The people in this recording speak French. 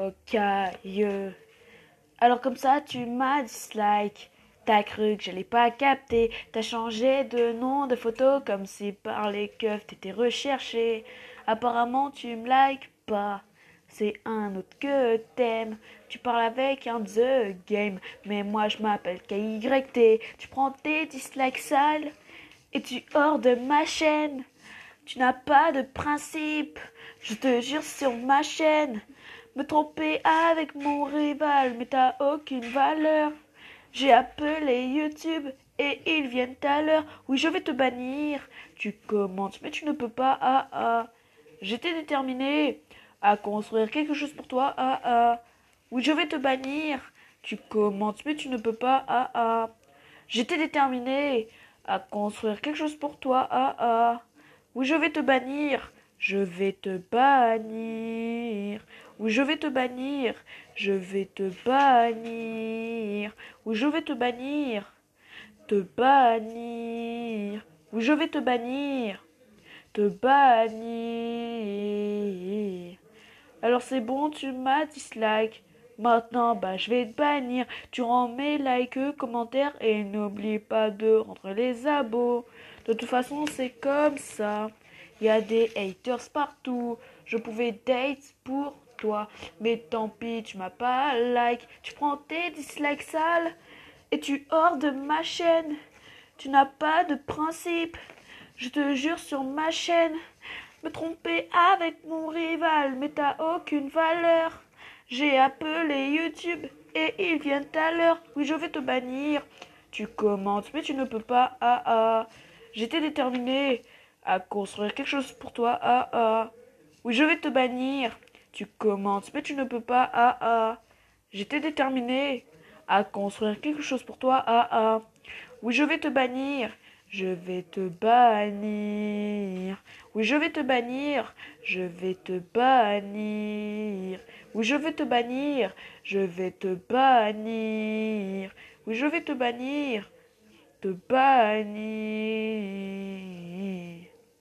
Ok, Alors comme ça, tu m'as dislike. T'as cru que je l'ai pas capté. T'as changé de nom de photo comme si par les keufs t'étais recherché. Apparemment, tu me likes pas. C'est un autre que t'aimes. Tu parles avec un The Game. Mais moi, je m'appelle KYT. Tu prends tes dislikes sales et tu hors de ma chaîne. Tu n'as pas de principe. Je te jure sur ma chaîne. Me tromper avec mon rival, mais t'as aucune valeur. J'ai appelé YouTube et ils viennent à l'heure. Oui, je vais te bannir. Tu commentes, mais tu ne peux pas. Ah ah. J'étais déterminé à construire quelque chose pour toi. Ah ah. Oui, je vais te bannir. Tu commentes, mais tu ne peux pas. Ah ah. J'étais déterminé à construire quelque chose pour toi. Ah ah. Oui, je vais te bannir. Je vais te bannir. Oui, je vais te bannir. Je vais te bannir. Oui, je vais te bannir. Te bannir. Oui, je vais te bannir. Te bannir. Alors c'est bon, tu m'as dislike. Maintenant, bah, je vais te bannir. Tu rends mes likes, commentaires et n'oublie pas de rentrer les abos. De toute façon, c'est comme ça. Il y a des haters partout. Je pouvais date pour Mais tant pis, tu m'as pas like. Tu prends tes dislikes sales et tu hors de ma chaîne. Tu n'as pas de principe. Je te jure sur ma chaîne. Me tromper avec mon rival, mais t'as aucune valeur. J'ai appelé YouTube et ils viennent à l'heure. Oui, je vais te bannir. Tu commentes, mais tu ne peux pas. Ah ah. J'étais déterminé à construire quelque chose pour toi. Ah ah. Oui, je vais te bannir. Tu commentes, mais tu ne peux pas. Ah ah. J'étais déterminé à construire quelque chose pour toi. Ah ah. Oui, je vais te bannir. Je vais te bannir. Oui, je vais te bannir. Je vais te bannir. Oui, je vais te bannir. Je vais te bannir. Oui, je vais te bannir. Te bannir.